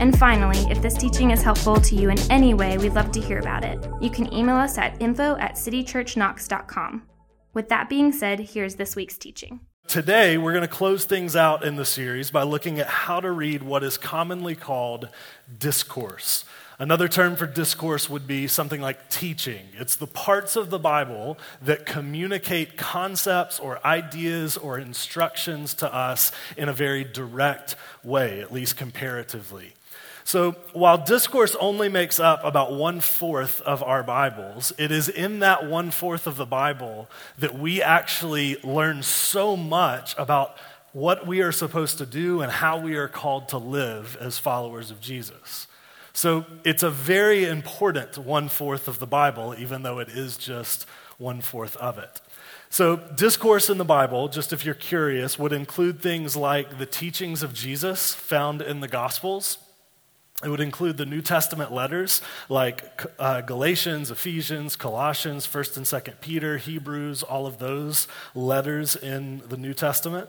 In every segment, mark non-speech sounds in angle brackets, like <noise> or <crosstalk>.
And finally, if this teaching is helpful to you in any way, we'd love to hear about it. You can email us at info at citychurchknox.com. With that being said, here's this week's teaching. Today, we're going to close things out in the series by looking at how to read what is commonly called discourse. Another term for discourse would be something like teaching. It's the parts of the Bible that communicate concepts or ideas or instructions to us in a very direct way, at least comparatively. So, while discourse only makes up about one fourth of our Bibles, it is in that one fourth of the Bible that we actually learn so much about what we are supposed to do and how we are called to live as followers of Jesus. So, it's a very important one fourth of the Bible, even though it is just one fourth of it. So, discourse in the Bible, just if you're curious, would include things like the teachings of Jesus found in the Gospels it would include the New Testament letters like uh, Galatians, Ephesians, Colossians, 1st and 2nd Peter, Hebrews, all of those letters in the New Testament.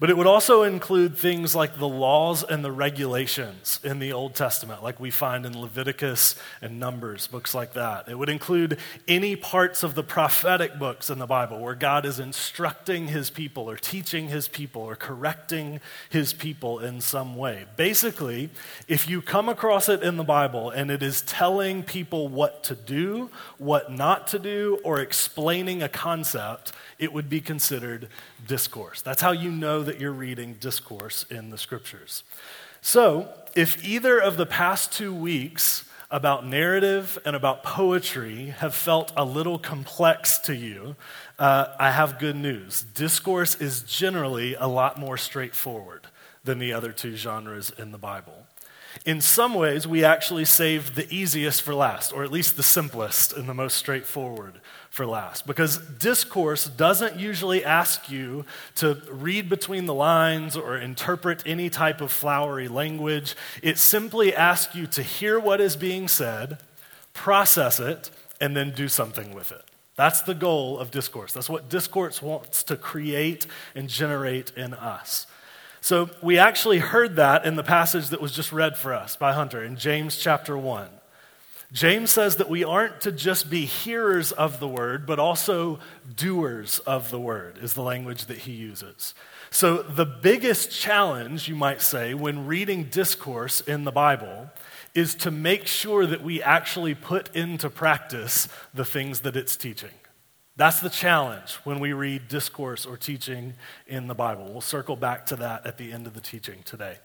But it would also include things like the laws and the regulations in the Old Testament, like we find in Leviticus and Numbers, books like that. It would include any parts of the prophetic books in the Bible where God is instructing his people or teaching his people or correcting his people in some way. Basically, if you come across it in the Bible and it is telling people what to do, what not to do, or explaining a concept, it would be considered discourse. That's how you know that you're reading discourse in the scriptures. So, if either of the past two weeks about narrative and about poetry have felt a little complex to you, uh, I have good news. Discourse is generally a lot more straightforward than the other two genres in the Bible. In some ways, we actually save the easiest for last, or at least the simplest and the most straightforward for last. Because discourse doesn't usually ask you to read between the lines or interpret any type of flowery language. It simply asks you to hear what is being said, process it, and then do something with it. That's the goal of discourse. That's what discourse wants to create and generate in us. So we actually heard that in the passage that was just read for us by Hunter in James chapter 1. James says that we aren't to just be hearers of the word, but also doers of the word, is the language that he uses. So, the biggest challenge, you might say, when reading discourse in the Bible is to make sure that we actually put into practice the things that it's teaching. That's the challenge when we read discourse or teaching in the Bible. We'll circle back to that at the end of the teaching today.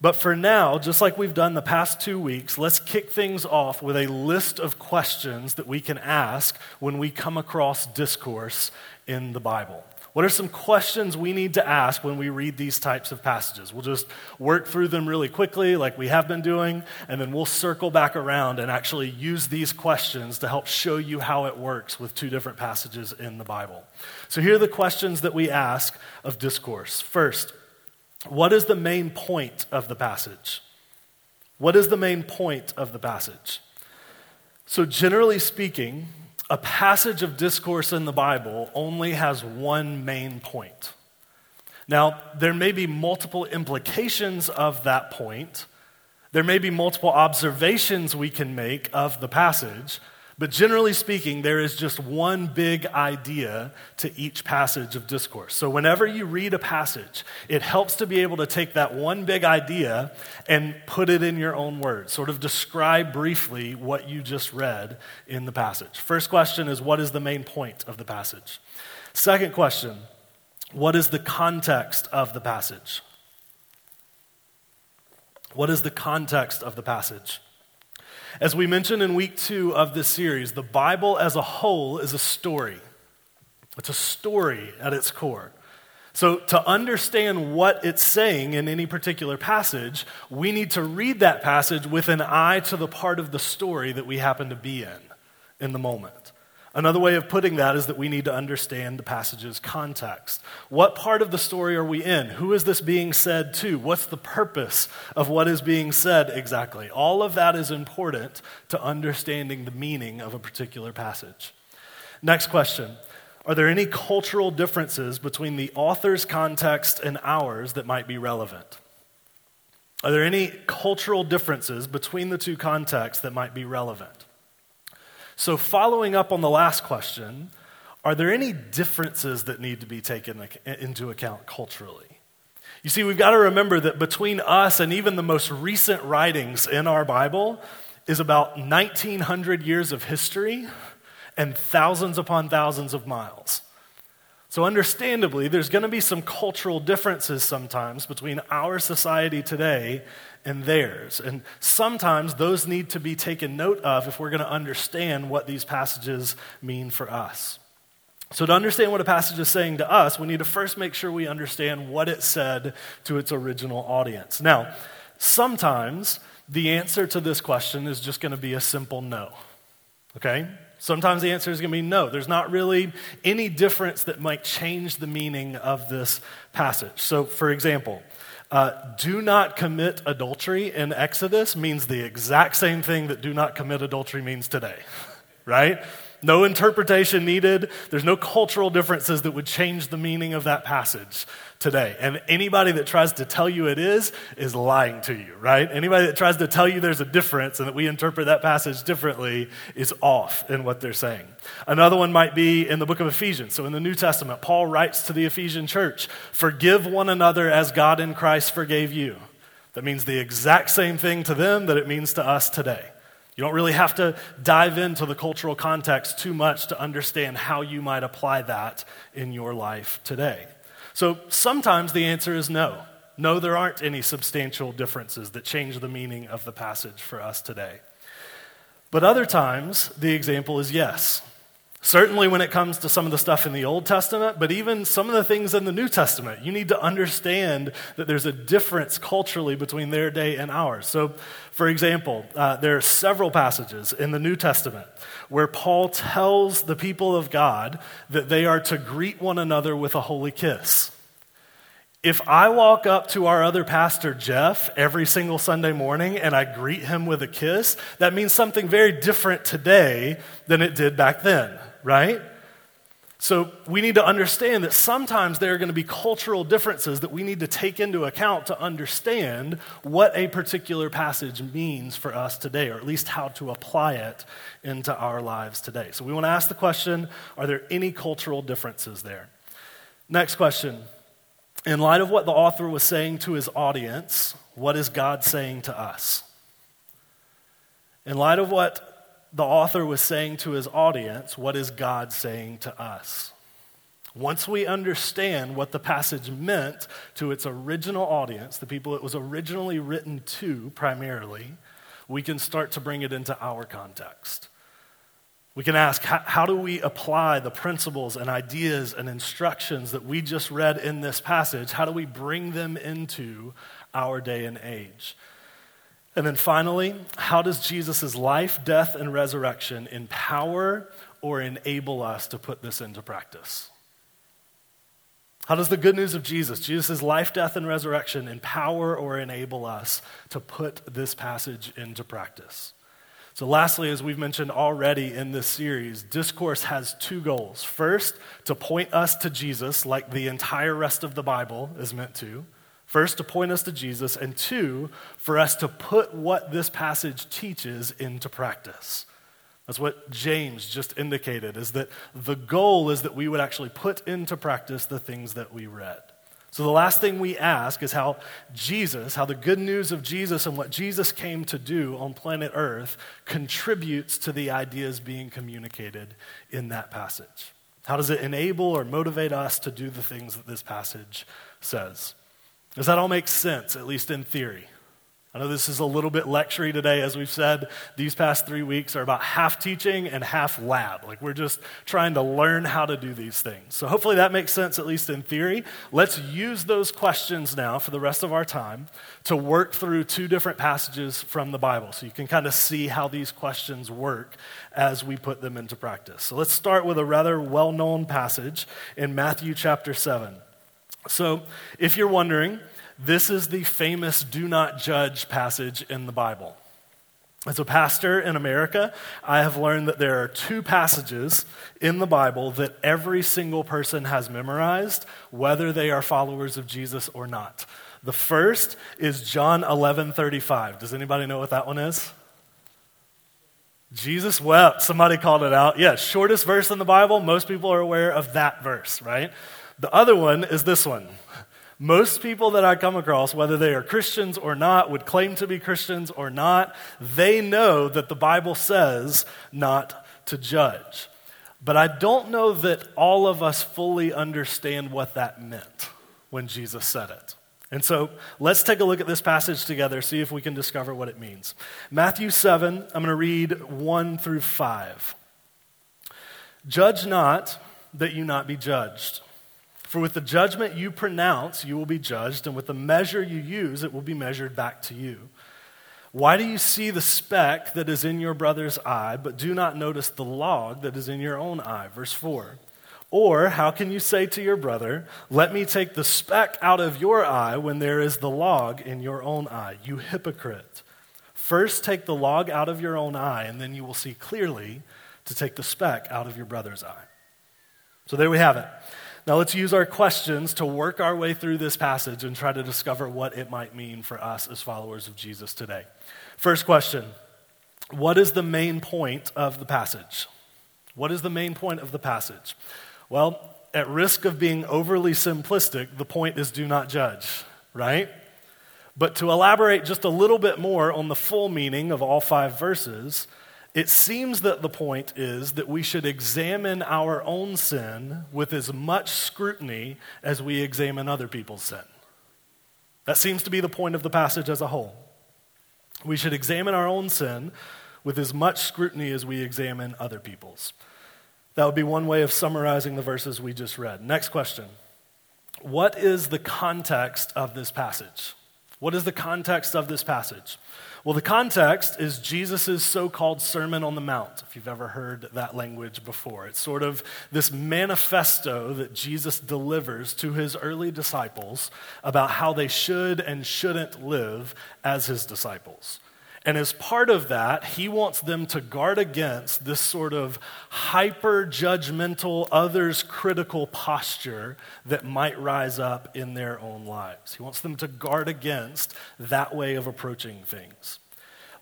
But for now, just like we've done the past two weeks, let's kick things off with a list of questions that we can ask when we come across discourse in the Bible. What are some questions we need to ask when we read these types of passages? We'll just work through them really quickly, like we have been doing, and then we'll circle back around and actually use these questions to help show you how it works with two different passages in the Bible. So here are the questions that we ask of discourse. First, what is the main point of the passage? What is the main point of the passage? So, generally speaking, a passage of discourse in the Bible only has one main point. Now, there may be multiple implications of that point. There may be multiple observations we can make of the passage, but generally speaking, there is just one big idea to each passage of discourse. So whenever you read a passage, it helps to be able to take that one big idea and put it in your own words, sort of describe briefly what you just read in the passage. First question is what is the main point of the passage? Second question, what is the context of the passage? What is the context of the passage? As we mentioned in week two of this series, the Bible as a whole is a story. It's a story at its core. So, to understand what it's saying in any particular passage, we need to read that passage with an eye to the part of the story that we happen to be in in the moment. Another way of putting that is that we need to understand the passage's context. What part of the story are we in? Who is this being said to? What's the purpose of what is being said exactly? All of that is important to understanding the meaning of a particular passage. Next question Are there any cultural differences between the author's context and ours that might be relevant? Are there any cultural differences between the two contexts that might be relevant? So, following up on the last question, are there any differences that need to be taken into account culturally? You see, we've got to remember that between us and even the most recent writings in our Bible is about 1900 years of history and thousands upon thousands of miles. So, understandably, there's going to be some cultural differences sometimes between our society today and theirs. And sometimes those need to be taken note of if we're going to understand what these passages mean for us. So, to understand what a passage is saying to us, we need to first make sure we understand what it said to its original audience. Now, sometimes the answer to this question is just going to be a simple no. Okay? Sometimes the answer is going to be no. There's not really any difference that might change the meaning of this passage. So, for example, uh, do not commit adultery in Exodus means the exact same thing that do not commit adultery means today, <laughs> right? No interpretation needed. There's no cultural differences that would change the meaning of that passage today. And anybody that tries to tell you it is, is lying to you, right? Anybody that tries to tell you there's a difference and that we interpret that passage differently is off in what they're saying. Another one might be in the book of Ephesians. So in the New Testament, Paul writes to the Ephesian church Forgive one another as God in Christ forgave you. That means the exact same thing to them that it means to us today. You don't really have to dive into the cultural context too much to understand how you might apply that in your life today. So sometimes the answer is no. No, there aren't any substantial differences that change the meaning of the passage for us today. But other times, the example is yes. Certainly, when it comes to some of the stuff in the Old Testament, but even some of the things in the New Testament, you need to understand that there's a difference culturally between their day and ours. So, for example, uh, there are several passages in the New Testament where Paul tells the people of God that they are to greet one another with a holy kiss. If I walk up to our other pastor, Jeff, every single Sunday morning and I greet him with a kiss, that means something very different today than it did back then right? So we need to understand that sometimes there are going to be cultural differences that we need to take into account to understand what a particular passage means for us today, or at least how to apply it into our lives today. So we want to ask the question are there any cultural differences there? Next question. In light of what the author was saying to his audience, what is God saying to us? In light of what the author was saying to his audience, what is God saying to us? Once we understand what the passage meant to its original audience, the people it was originally written to primarily, we can start to bring it into our context. We can ask, how, do we apply the principles and ideas and instructions that we just read in this passage? How do we bring them into our day and age? And then finally, how does Jesus' life, death, and resurrection empower or enable us to put this into practice? How does the good news of Jesus, Jesus' life, death, and resurrection, empower or enable us to put this passage into practice? So, lastly, as we've mentioned already in this series, discourse has two goals. First, to point us to Jesus, like the entire rest of the Bible is meant to. First, to point us to Jesus, and two, for us to put what this passage teaches into practice. That's what James just indicated, is that the goal is that we would actually put into practice the things that we read. So, the last thing we ask is how Jesus, how the good news of Jesus and what Jesus came to do on planet Earth contributes to the ideas being communicated in that passage. How does it enable or motivate us to do the things that this passage says? Does that all make sense, at least in theory? I know this is a little bit lectury today. As we've said, these past three weeks are about half teaching and half lab. Like we're just trying to learn how to do these things. So hopefully that makes sense, at least in theory. Let's use those questions now for the rest of our time to work through two different passages from the Bible so you can kind of see how these questions work as we put them into practice. So let's start with a rather well known passage in Matthew chapter 7. So if you're wondering, this is the famous do not judge passage in the Bible. As a pastor in America, I have learned that there are two passages in the Bible that every single person has memorized, whether they are followers of Jesus or not. The first is John 11 35. Does anybody know what that one is? Jesus wept. Somebody called it out. Yeah, shortest verse in the Bible. Most people are aware of that verse, right? The other one is this one most people that I come across, whether they are Christians or not, would claim to be Christians or not, they know that the Bible says not to judge. But I don't know that all of us fully understand what that meant when Jesus said it. And so let's take a look at this passage together, see if we can discover what it means. Matthew 7, I'm going to read 1 through 5. Judge not that you not be judged. For with the judgment you pronounce, you will be judged, and with the measure you use, it will be measured back to you. Why do you see the speck that is in your brother's eye, but do not notice the log that is in your own eye? Verse 4. Or how can you say to your brother, Let me take the speck out of your eye when there is the log in your own eye? You hypocrite. First take the log out of your own eye, and then you will see clearly to take the speck out of your brother's eye. So there we have it. Now let's use our questions to work our way through this passage and try to discover what it might mean for us as followers of Jesus today. First question What is the main point of the passage? What is the main point of the passage? Well, at risk of being overly simplistic, the point is do not judge, right? But to elaborate just a little bit more on the full meaning of all five verses, it seems that the point is that we should examine our own sin with as much scrutiny as we examine other people's sin. That seems to be the point of the passage as a whole. We should examine our own sin with as much scrutiny as we examine other people's. That would be one way of summarizing the verses we just read. Next question What is the context of this passage? What is the context of this passage? Well, the context is Jesus' so called Sermon on the Mount, if you've ever heard that language before. It's sort of this manifesto that Jesus delivers to his early disciples about how they should and shouldn't live as his disciples. And as part of that, he wants them to guard against this sort of hyper judgmental, others critical posture that might rise up in their own lives. He wants them to guard against that way of approaching things.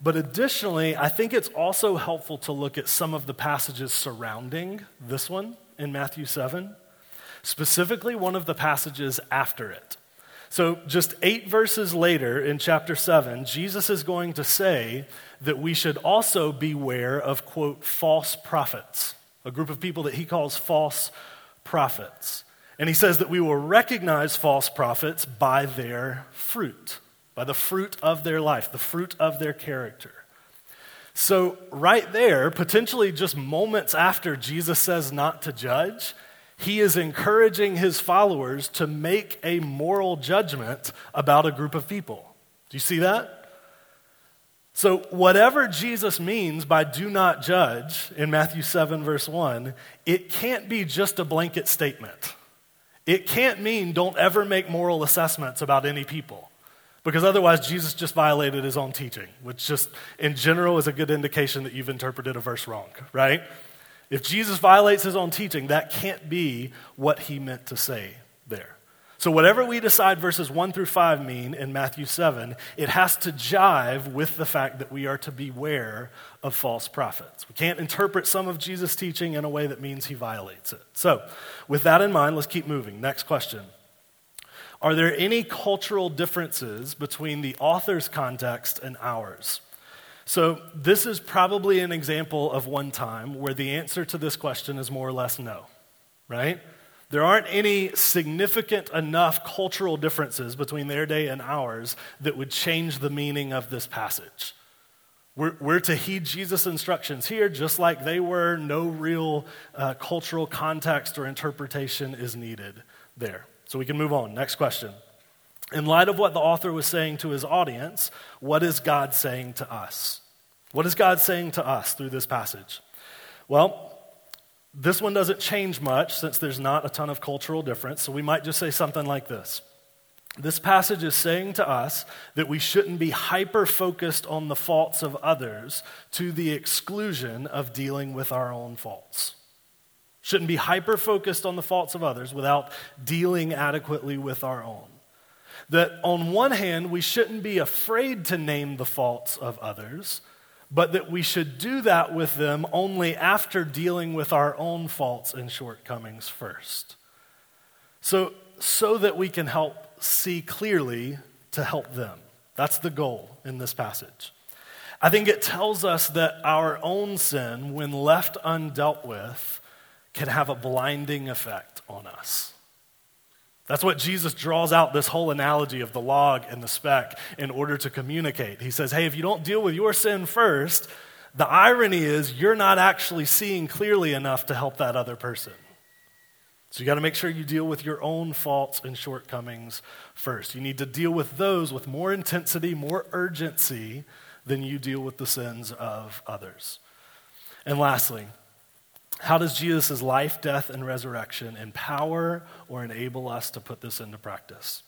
But additionally, I think it's also helpful to look at some of the passages surrounding this one in Matthew 7, specifically one of the passages after it. So, just eight verses later in chapter 7, Jesus is going to say that we should also beware of, quote, false prophets, a group of people that he calls false prophets. And he says that we will recognize false prophets by their fruit, by the fruit of their life, the fruit of their character. So, right there, potentially just moments after Jesus says not to judge, he is encouraging his followers to make a moral judgment about a group of people. Do you see that? So, whatever Jesus means by do not judge in Matthew 7, verse 1, it can't be just a blanket statement. It can't mean don't ever make moral assessments about any people. Because otherwise, Jesus just violated his own teaching, which just in general is a good indication that you've interpreted a verse wrong, right? If Jesus violates his own teaching, that can't be what he meant to say there. So, whatever we decide verses 1 through 5 mean in Matthew 7, it has to jive with the fact that we are to beware of false prophets. We can't interpret some of Jesus' teaching in a way that means he violates it. So, with that in mind, let's keep moving. Next question Are there any cultural differences between the author's context and ours? So, this is probably an example of one time where the answer to this question is more or less no, right? There aren't any significant enough cultural differences between their day and ours that would change the meaning of this passage. We're, we're to heed Jesus' instructions here just like they were. No real uh, cultural context or interpretation is needed there. So we can move on. Next question. In light of what the author was saying to his audience, what is God saying to us? What is God saying to us through this passage? Well, this one doesn't change much since there's not a ton of cultural difference, so we might just say something like this. This passage is saying to us that we shouldn't be hyper focused on the faults of others to the exclusion of dealing with our own faults. Shouldn't be hyper focused on the faults of others without dealing adequately with our own. That on one hand, we shouldn't be afraid to name the faults of others but that we should do that with them only after dealing with our own faults and shortcomings first. So, so that we can help see clearly to help them. That's the goal in this passage. I think it tells us that our own sin, when left undealt with, can have a blinding effect on us. That's what Jesus draws out this whole analogy of the log and the speck in order to communicate. He says, hey, if you don't deal with your sin first, the irony is you're not actually seeing clearly enough to help that other person. So you got to make sure you deal with your own faults and shortcomings first. You need to deal with those with more intensity, more urgency than you deal with the sins of others. And lastly, how does Jesus' life, death, and resurrection empower or enable us to put this into practice?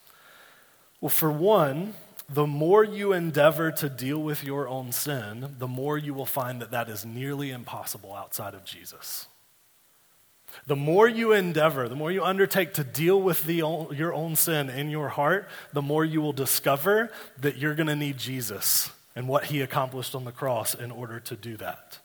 Well, for one, the more you endeavor to deal with your own sin, the more you will find that that is nearly impossible outside of Jesus. The more you endeavor, the more you undertake to deal with the, your own sin in your heart, the more you will discover that you're going to need Jesus and what he accomplished on the cross in order to do that.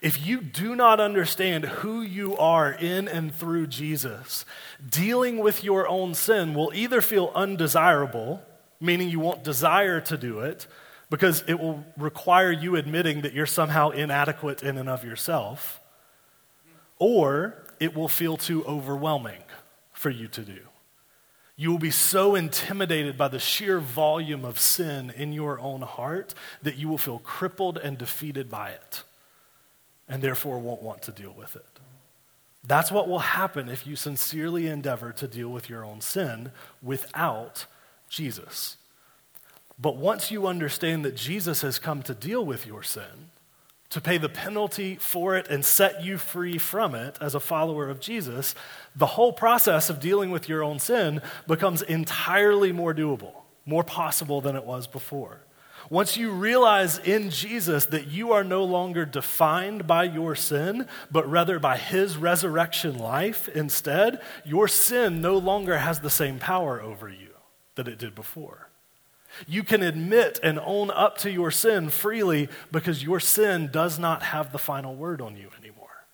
If you do not understand who you are in and through Jesus, dealing with your own sin will either feel undesirable, meaning you won't desire to do it, because it will require you admitting that you're somehow inadequate in and of yourself, or it will feel too overwhelming for you to do. You will be so intimidated by the sheer volume of sin in your own heart that you will feel crippled and defeated by it and therefore won't want to deal with it. That's what will happen if you sincerely endeavor to deal with your own sin without Jesus. But once you understand that Jesus has come to deal with your sin, to pay the penalty for it and set you free from it as a follower of Jesus, the whole process of dealing with your own sin becomes entirely more doable, more possible than it was before. Once you realize in Jesus that you are no longer defined by your sin, but rather by his resurrection life instead, your sin no longer has the same power over you that it did before. You can admit and own up to your sin freely because your sin does not have the final word on you anymore.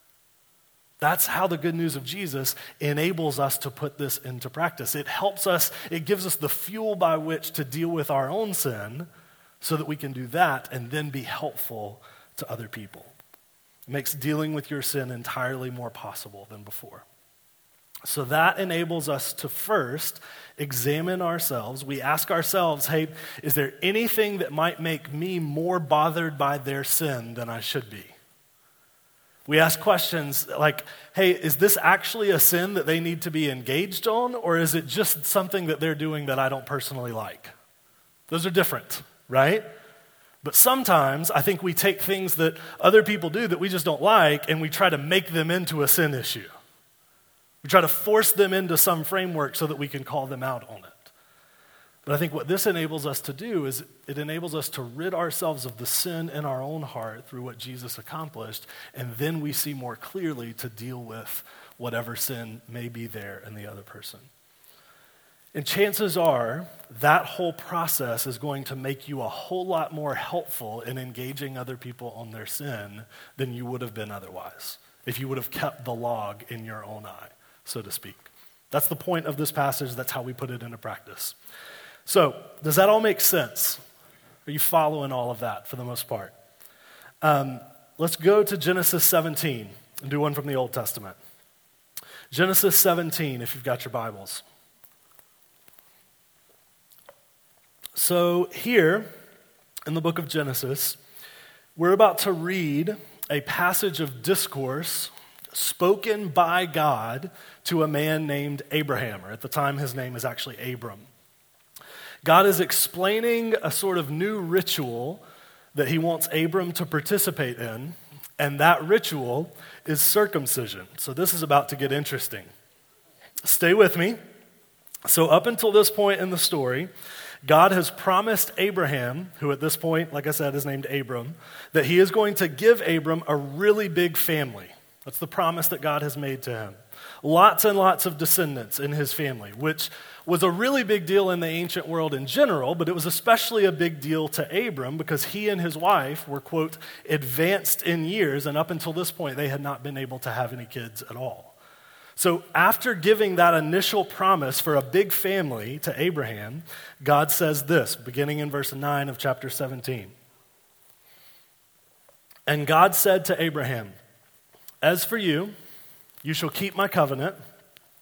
That's how the good news of Jesus enables us to put this into practice. It helps us, it gives us the fuel by which to deal with our own sin so that we can do that and then be helpful to other people. It makes dealing with your sin entirely more possible than before. So that enables us to first examine ourselves. We ask ourselves, hey, is there anything that might make me more bothered by their sin than I should be? We ask questions like, hey, is this actually a sin that they need to be engaged on, or is it just something that they're doing that I don't personally like? Those are different right? But sometimes I think we take things that other people do that we just don't like and we try to make them into a sin issue. We try to force them into some framework so that we can call them out on it. But I think what this enables us to do is it enables us to rid ourselves of the sin in our own heart through what Jesus accomplished, and then we see more clearly to deal with whatever sin may be there in the other person. And chances are that whole process is going to make you a whole lot more helpful in engaging other people on their sin than you would have been otherwise, if you would have kept the log in your own eye, so to speak. That's the point of this passage. That's how we put it into practice. So, does that all make sense? Are you following all of that for the most part? Um, let's go to Genesis 17 and do one from the Old Testament. Genesis 17, if you've got your Bibles. So, here in the book of Genesis, we're about to read a passage of discourse spoken by God to a man named Abraham, or at the time his name is actually Abram. God is explaining a sort of new ritual that he wants Abram to participate in, and that ritual is circumcision. So this is about to get interesting. Stay with me. So, up until this point in the story, God has promised Abraham, who at this point, like I said, is named Abram, that he is going to give Abram a really big family. That's the promise that God has made to him. Lots and lots of descendants in his family, which was a really big deal in the ancient world in general, but it was especially a big deal to Abram because he and his wife were, quote, advanced in years, and up until this point, they had not been able to have any kids at all. So, after giving that initial promise for a big family to Abraham, God says this, beginning in verse 9 of chapter 17. And God said to Abraham, As for you, you shall keep my covenant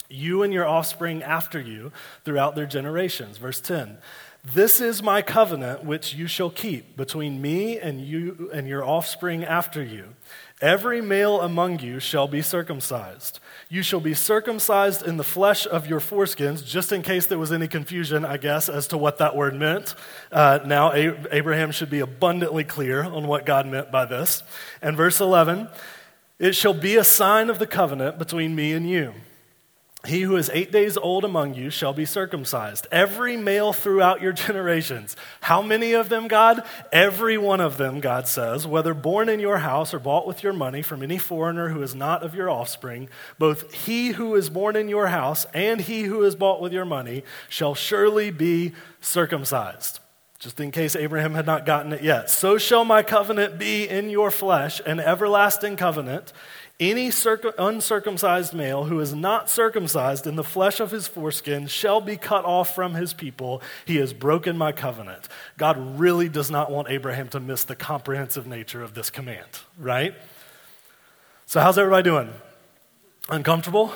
you and your offspring after you throughout their generations. Verse 10 This is my covenant which you shall keep between me and you and your offspring after you. Every male among you shall be circumcised. You shall be circumcised in the flesh of your foreskins, just in case there was any confusion, I guess, as to what that word meant. Uh, now, Abraham should be abundantly clear on what God meant by this. And verse 11 It shall be a sign of the covenant between me and you. He who is eight days old among you shall be circumcised. Every male throughout your <laughs> generations. How many of them, God? Every one of them, God says, whether born in your house or bought with your money from any foreigner who is not of your offspring, both he who is born in your house and he who is bought with your money shall surely be circumcised. Just in case Abraham had not gotten it yet. So shall my covenant be in your flesh, an everlasting covenant. Any uncircumcised male who is not circumcised in the flesh of his foreskin shall be cut off from his people. He has broken my covenant. God really does not want Abraham to miss the comprehensive nature of this command, right? So, how's everybody doing? Uncomfortable?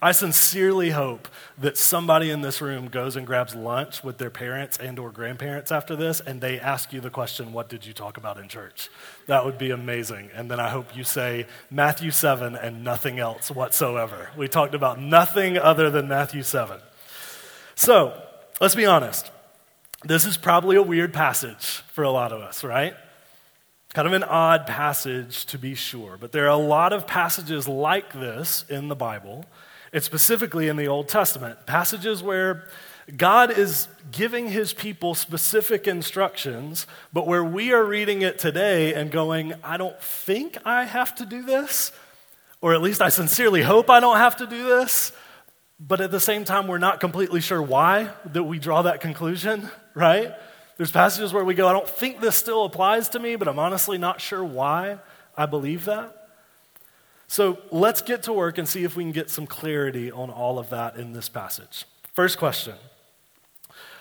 I sincerely hope that somebody in this room goes and grabs lunch with their parents and or grandparents after this and they ask you the question, what did you talk about in church? That would be amazing. And then I hope you say Matthew 7 and nothing else whatsoever. We talked about nothing other than Matthew 7. So, let's be honest. This is probably a weird passage for a lot of us, right? Kind of an odd passage to be sure, but there are a lot of passages like this in the Bible it's specifically in the Old Testament, passages where God is giving his people specific instructions, but where we are reading it today and going, I don't think I have to do this, or at least I sincerely hope I don't have to do this, but at the same time, we're not completely sure why that we draw that conclusion, right? There's passages where we go, I don't think this still applies to me, but I'm honestly not sure why I believe that. So let's get to work and see if we can get some clarity on all of that in this passage. First question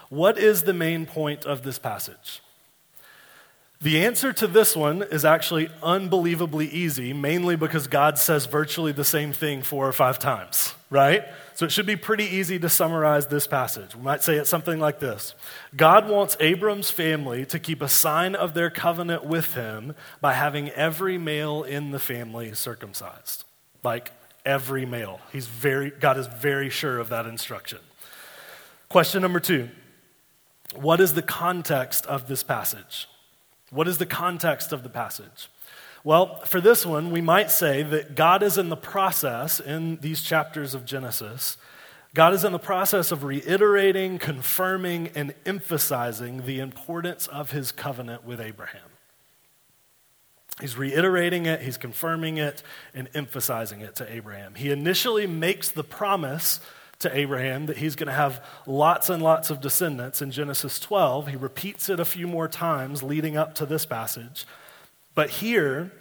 What is the main point of this passage? The answer to this one is actually unbelievably easy, mainly because God says virtually the same thing four or five times, right? So it should be pretty easy to summarize this passage. We might say it something like this God wants Abram's family to keep a sign of their covenant with him by having every male in the family circumcised. Like every male. He's very, God is very sure of that instruction. Question number two What is the context of this passage? What is the context of the passage? Well, for this one, we might say that God is in the process, in these chapters of Genesis, God is in the process of reiterating, confirming, and emphasizing the importance of his covenant with Abraham. He's reiterating it, he's confirming it, and emphasizing it to Abraham. He initially makes the promise to Abraham that he's going to have lots and lots of descendants in Genesis 12. He repeats it a few more times leading up to this passage. But here,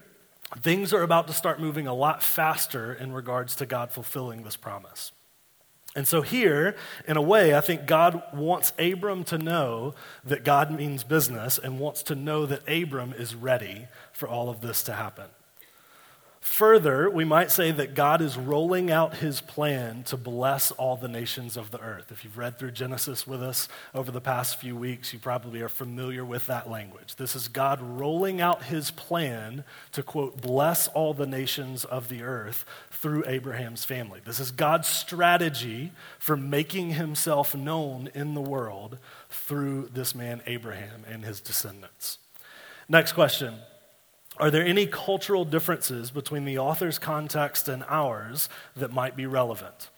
things are about to start moving a lot faster in regards to God fulfilling this promise. And so, here, in a way, I think God wants Abram to know that God means business and wants to know that Abram is ready for all of this to happen. Further, we might say that God is rolling out his plan to bless all the nations of the earth. If you've read through Genesis with us over the past few weeks, you probably are familiar with that language. This is God rolling out his plan to, quote, bless all the nations of the earth through Abraham's family. This is God's strategy for making himself known in the world through this man, Abraham, and his descendants. Next question. Are there any cultural differences between the author's context and ours that might be relevant?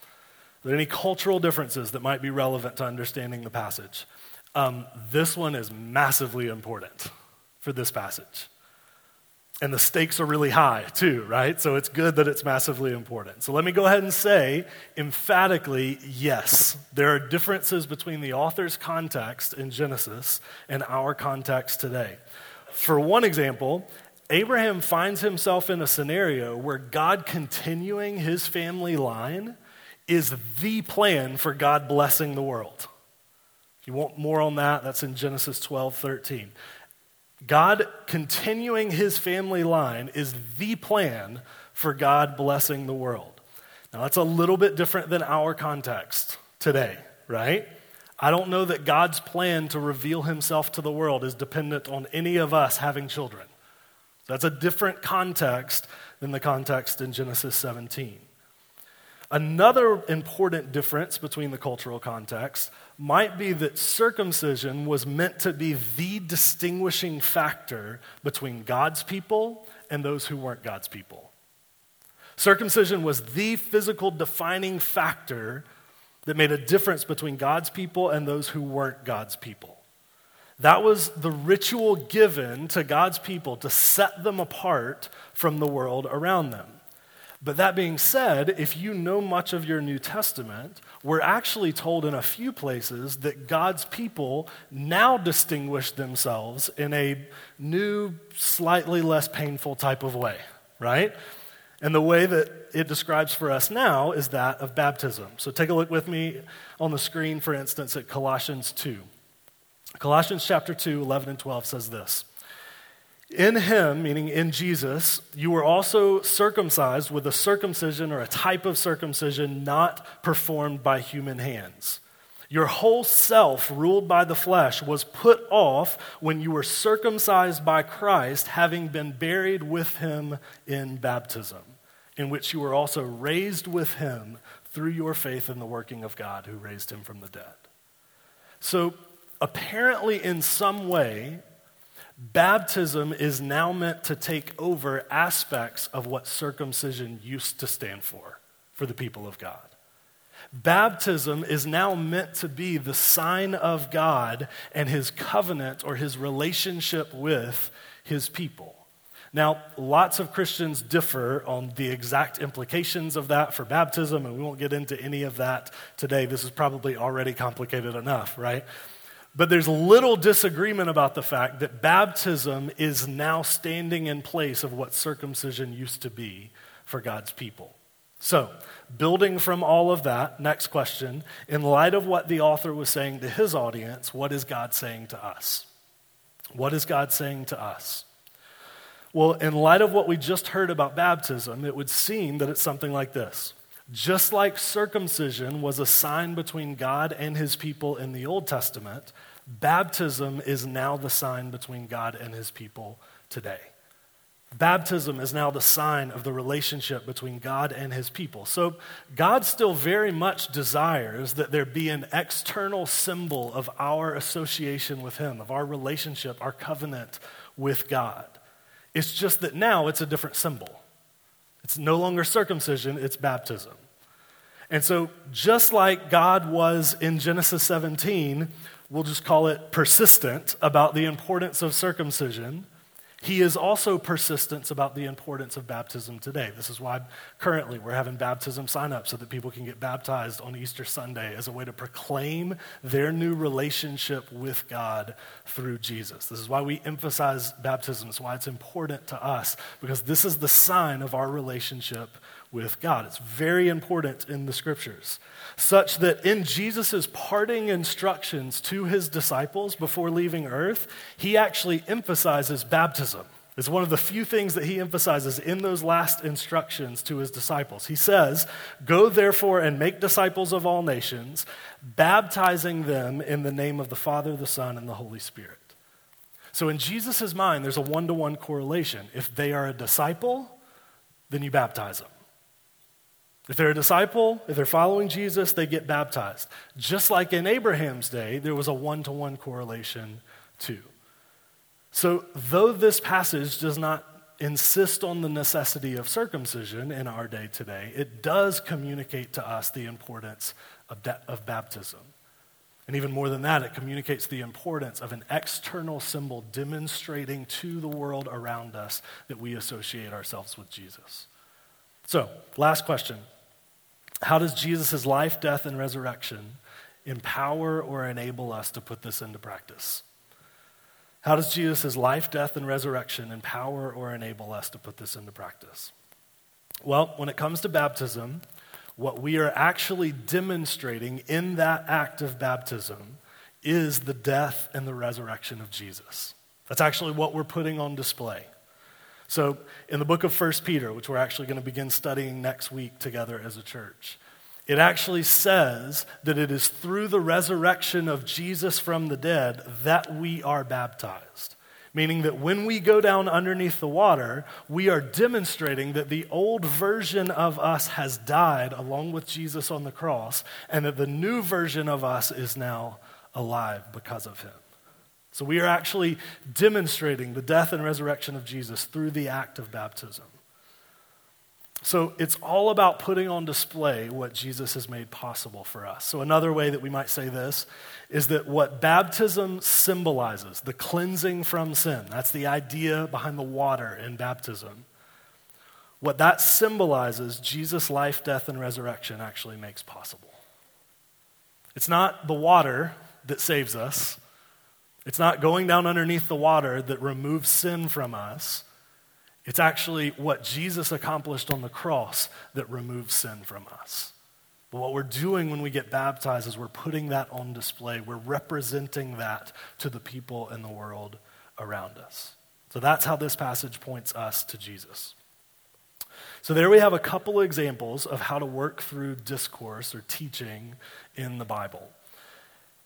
Are there any cultural differences that might be relevant to understanding the passage? Um, this one is massively important for this passage. And the stakes are really high, too, right? So it's good that it's massively important. So let me go ahead and say emphatically yes, there are differences between the author's context in Genesis and our context today. For one example, Abraham finds himself in a scenario where God continuing his family line is the plan for God blessing the world. If you want more on that, that's in Genesis 12 13. God continuing his family line is the plan for God blessing the world. Now, that's a little bit different than our context today, right? I don't know that God's plan to reveal himself to the world is dependent on any of us having children. That's a different context than the context in Genesis 17. Another important difference between the cultural context might be that circumcision was meant to be the distinguishing factor between God's people and those who weren't God's people. Circumcision was the physical defining factor that made a difference between God's people and those who weren't God's people. That was the ritual given to God's people to set them apart from the world around them. But that being said, if you know much of your New Testament, we're actually told in a few places that God's people now distinguish themselves in a new, slightly less painful type of way, right? And the way that it describes for us now is that of baptism. So take a look with me on the screen, for instance, at Colossians 2. Colossians chapter 2, 11 and 12 says this In him, meaning in Jesus, you were also circumcised with a circumcision or a type of circumcision not performed by human hands. Your whole self, ruled by the flesh, was put off when you were circumcised by Christ, having been buried with him in baptism, in which you were also raised with him through your faith in the working of God who raised him from the dead. So, apparently, in some way, baptism is now meant to take over aspects of what circumcision used to stand for for the people of God. Baptism is now meant to be the sign of God and his covenant or his relationship with his people. Now, lots of Christians differ on the exact implications of that for baptism, and we won't get into any of that today. This is probably already complicated enough, right? But there's little disagreement about the fact that baptism is now standing in place of what circumcision used to be for God's people. So, building from all of that, next question. In light of what the author was saying to his audience, what is God saying to us? What is God saying to us? Well, in light of what we just heard about baptism, it would seem that it's something like this. Just like circumcision was a sign between God and his people in the Old Testament, baptism is now the sign between God and his people today. Baptism is now the sign of the relationship between God and his people. So, God still very much desires that there be an external symbol of our association with him, of our relationship, our covenant with God. It's just that now it's a different symbol. It's no longer circumcision, it's baptism. And so, just like God was in Genesis 17, we'll just call it persistent about the importance of circumcision he is also persistent about the importance of baptism today. This is why currently we're having baptism sign up so that people can get baptized on Easter Sunday as a way to proclaim their new relationship with God through Jesus. This is why we emphasize baptism. It's why it's important to us because this is the sign of our relationship with God. It's very important in the scriptures, such that in Jesus' parting instructions to his disciples before leaving earth, he actually emphasizes baptism, It's one of the few things that he emphasizes in those last instructions to his disciples. He says, Go therefore and make disciples of all nations, baptizing them in the name of the Father, the Son, and the Holy Spirit. So in Jesus' mind, there's a one to one correlation. If they are a disciple, then you baptize them. If they're a disciple, if they're following Jesus, they get baptized. Just like in Abraham's day, there was a one to one correlation too. So, though this passage does not insist on the necessity of circumcision in our day today, it does communicate to us the importance of, of baptism. And even more than that, it communicates the importance of an external symbol demonstrating to the world around us that we associate ourselves with Jesus. So, last question How does Jesus' life, death, and resurrection empower or enable us to put this into practice? How does Jesus' life, death, and resurrection empower or enable us to put this into practice? Well, when it comes to baptism, what we are actually demonstrating in that act of baptism is the death and the resurrection of Jesus. That's actually what we're putting on display. So, in the book of 1 Peter, which we're actually going to begin studying next week together as a church, it actually says that it is through the resurrection of Jesus from the dead that we are baptized. Meaning that when we go down underneath the water, we are demonstrating that the old version of us has died along with Jesus on the cross, and that the new version of us is now alive because of him. So we are actually demonstrating the death and resurrection of Jesus through the act of baptism. So it's all about putting on display what Jesus has made possible for us. So, another way that we might say this is that what baptism symbolizes, the cleansing from sin, that's the idea behind the water in baptism. What that symbolizes, Jesus' life, death, and resurrection actually makes possible. It's not the water that saves us, it's not going down underneath the water that removes sin from us. It's actually what Jesus accomplished on the cross that removes sin from us. But what we're doing when we get baptized is we're putting that on display. We're representing that to the people in the world around us. So that's how this passage points us to Jesus. So there we have a couple examples of how to work through discourse or teaching in the Bible.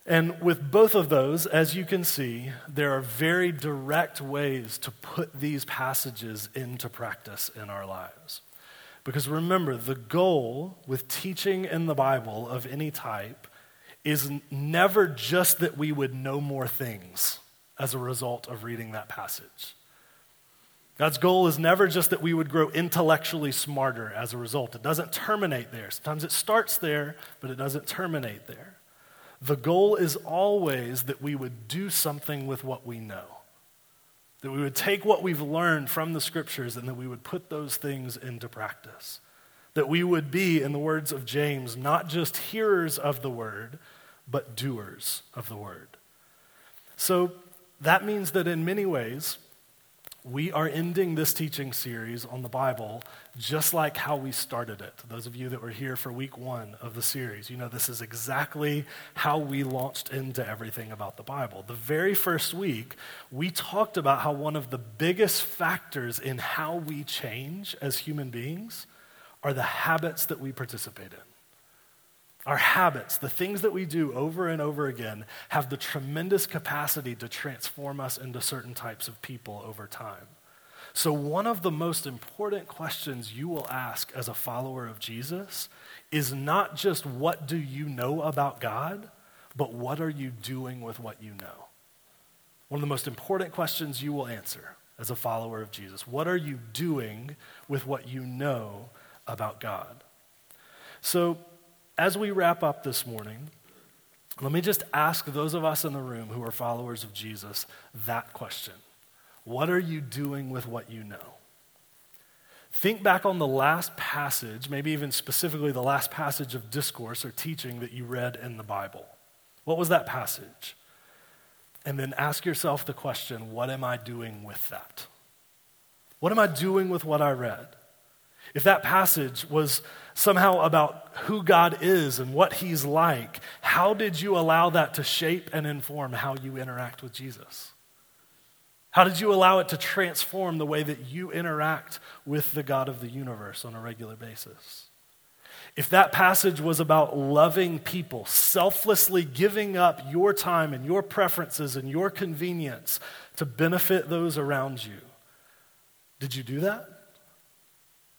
And with both of those, as you can see, there are very direct ways to put these passages into practice in our lives. Because remember, the goal with teaching in the Bible of any type is never just that we would know more things as a result of reading that passage. God's goal is never just that we would grow intellectually smarter as a result. It doesn't terminate there. Sometimes it starts there, but it doesn't terminate there. The goal is always that we would do something with what we know. That we would take what we've learned from the scriptures and that we would put those things into practice. That we would be, in the words of James, not just hearers of the word, but doers of the word. So that means that in many ways, we are ending this teaching series on the Bible just like how we started it. Those of you that were here for week one of the series, you know this is exactly how we launched into everything about the Bible. The very first week, we talked about how one of the biggest factors in how we change as human beings are the habits that we participate in. Our habits, the things that we do over and over again, have the tremendous capacity to transform us into certain types of people over time. So, one of the most important questions you will ask as a follower of Jesus is not just what do you know about God, but what are you doing with what you know? One of the most important questions you will answer as a follower of Jesus. What are you doing with what you know about God? So, as we wrap up this morning, let me just ask those of us in the room who are followers of Jesus that question What are you doing with what you know? Think back on the last passage, maybe even specifically the last passage of discourse or teaching that you read in the Bible. What was that passage? And then ask yourself the question what am I doing with that? What am I doing with what I read? If that passage was somehow about who God is and what He's like, how did you allow that to shape and inform how you interact with Jesus? How did you allow it to transform the way that you interact with the God of the universe on a regular basis? If that passage was about loving people, selflessly giving up your time and your preferences and your convenience to benefit those around you, did you do that?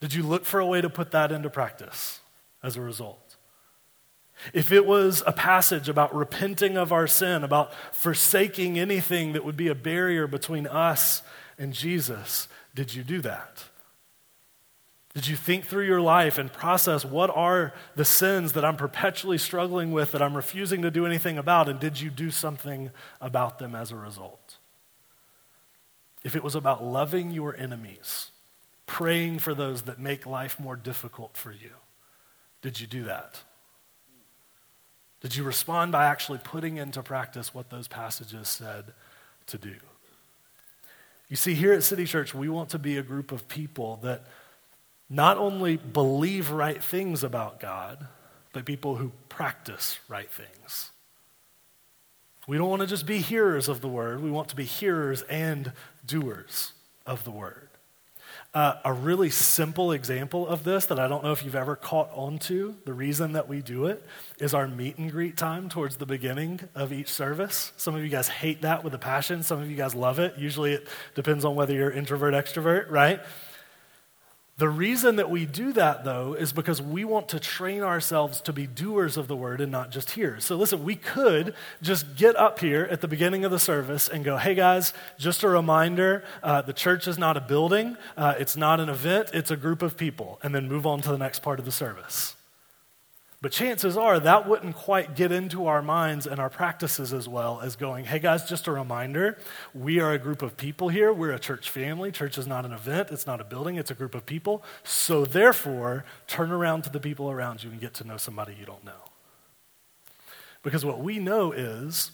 Did you look for a way to put that into practice as a result? If it was a passage about repenting of our sin, about forsaking anything that would be a barrier between us and Jesus, did you do that? Did you think through your life and process what are the sins that I'm perpetually struggling with that I'm refusing to do anything about? And did you do something about them as a result? If it was about loving your enemies, praying for those that make life more difficult for you, did you do that? Did you respond by actually putting into practice what those passages said to do? You see, here at City Church, we want to be a group of people that not only believe right things about God, but people who practice right things. We don't want to just be hearers of the word, we want to be hearers and doers of the word. A really simple example of this that I don't know if you've ever caught on to, the reason that we do it is our meet and greet time towards the beginning of each service. Some of you guys hate that with a passion, some of you guys love it. Usually it depends on whether you're introvert, extrovert, right? The reason that we do that, though, is because we want to train ourselves to be doers of the word and not just hearers. So, listen, we could just get up here at the beginning of the service and go, hey guys, just a reminder uh, the church is not a building, uh, it's not an event, it's a group of people, and then move on to the next part of the service. But chances are that wouldn't quite get into our minds and our practices as well as going, hey guys, just a reminder, we are a group of people here. We're a church family. Church is not an event, it's not a building, it's a group of people. So therefore, turn around to the people around you and get to know somebody you don't know. Because what we know is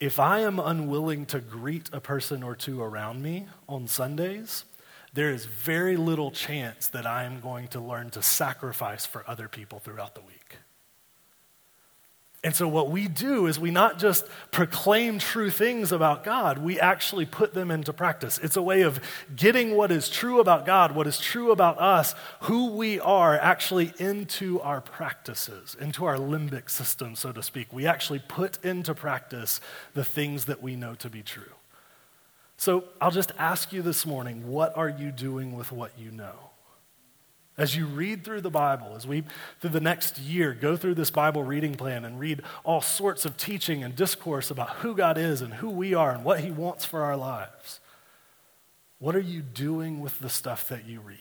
if I am unwilling to greet a person or two around me on Sundays, there is very little chance that I am going to learn to sacrifice for other people throughout the week. And so, what we do is we not just proclaim true things about God, we actually put them into practice. It's a way of getting what is true about God, what is true about us, who we are, actually into our practices, into our limbic system, so to speak. We actually put into practice the things that we know to be true. So I'll just ask you this morning what are you doing with what you know? As you read through the Bible, as we, through the next year, go through this Bible reading plan and read all sorts of teaching and discourse about who God is and who we are and what He wants for our lives, what are you doing with the stuff that you read?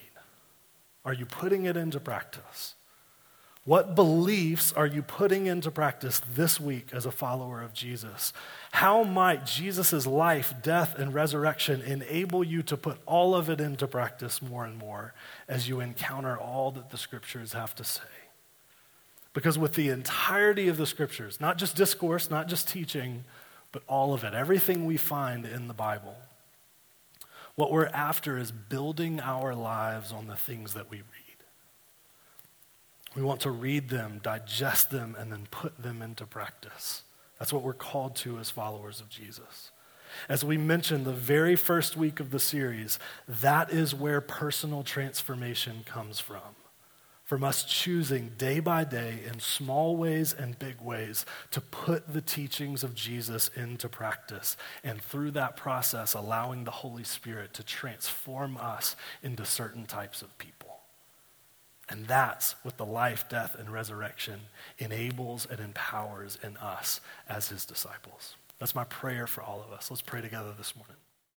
Are you putting it into practice? What beliefs are you putting into practice this week as a follower of Jesus? How might Jesus' life, death, and resurrection enable you to put all of it into practice more and more as you encounter all that the scriptures have to say? Because with the entirety of the scriptures, not just discourse, not just teaching, but all of it, everything we find in the Bible, what we're after is building our lives on the things that we read. We want to read them, digest them, and then put them into practice. That's what we're called to as followers of Jesus. As we mentioned the very first week of the series, that is where personal transformation comes from. From us choosing day by day in small ways and big ways to put the teachings of Jesus into practice. And through that process, allowing the Holy Spirit to transform us into certain types of people. And that's what the life, death, and resurrection enables and empowers in us as his disciples. That's my prayer for all of us. Let's pray together this morning.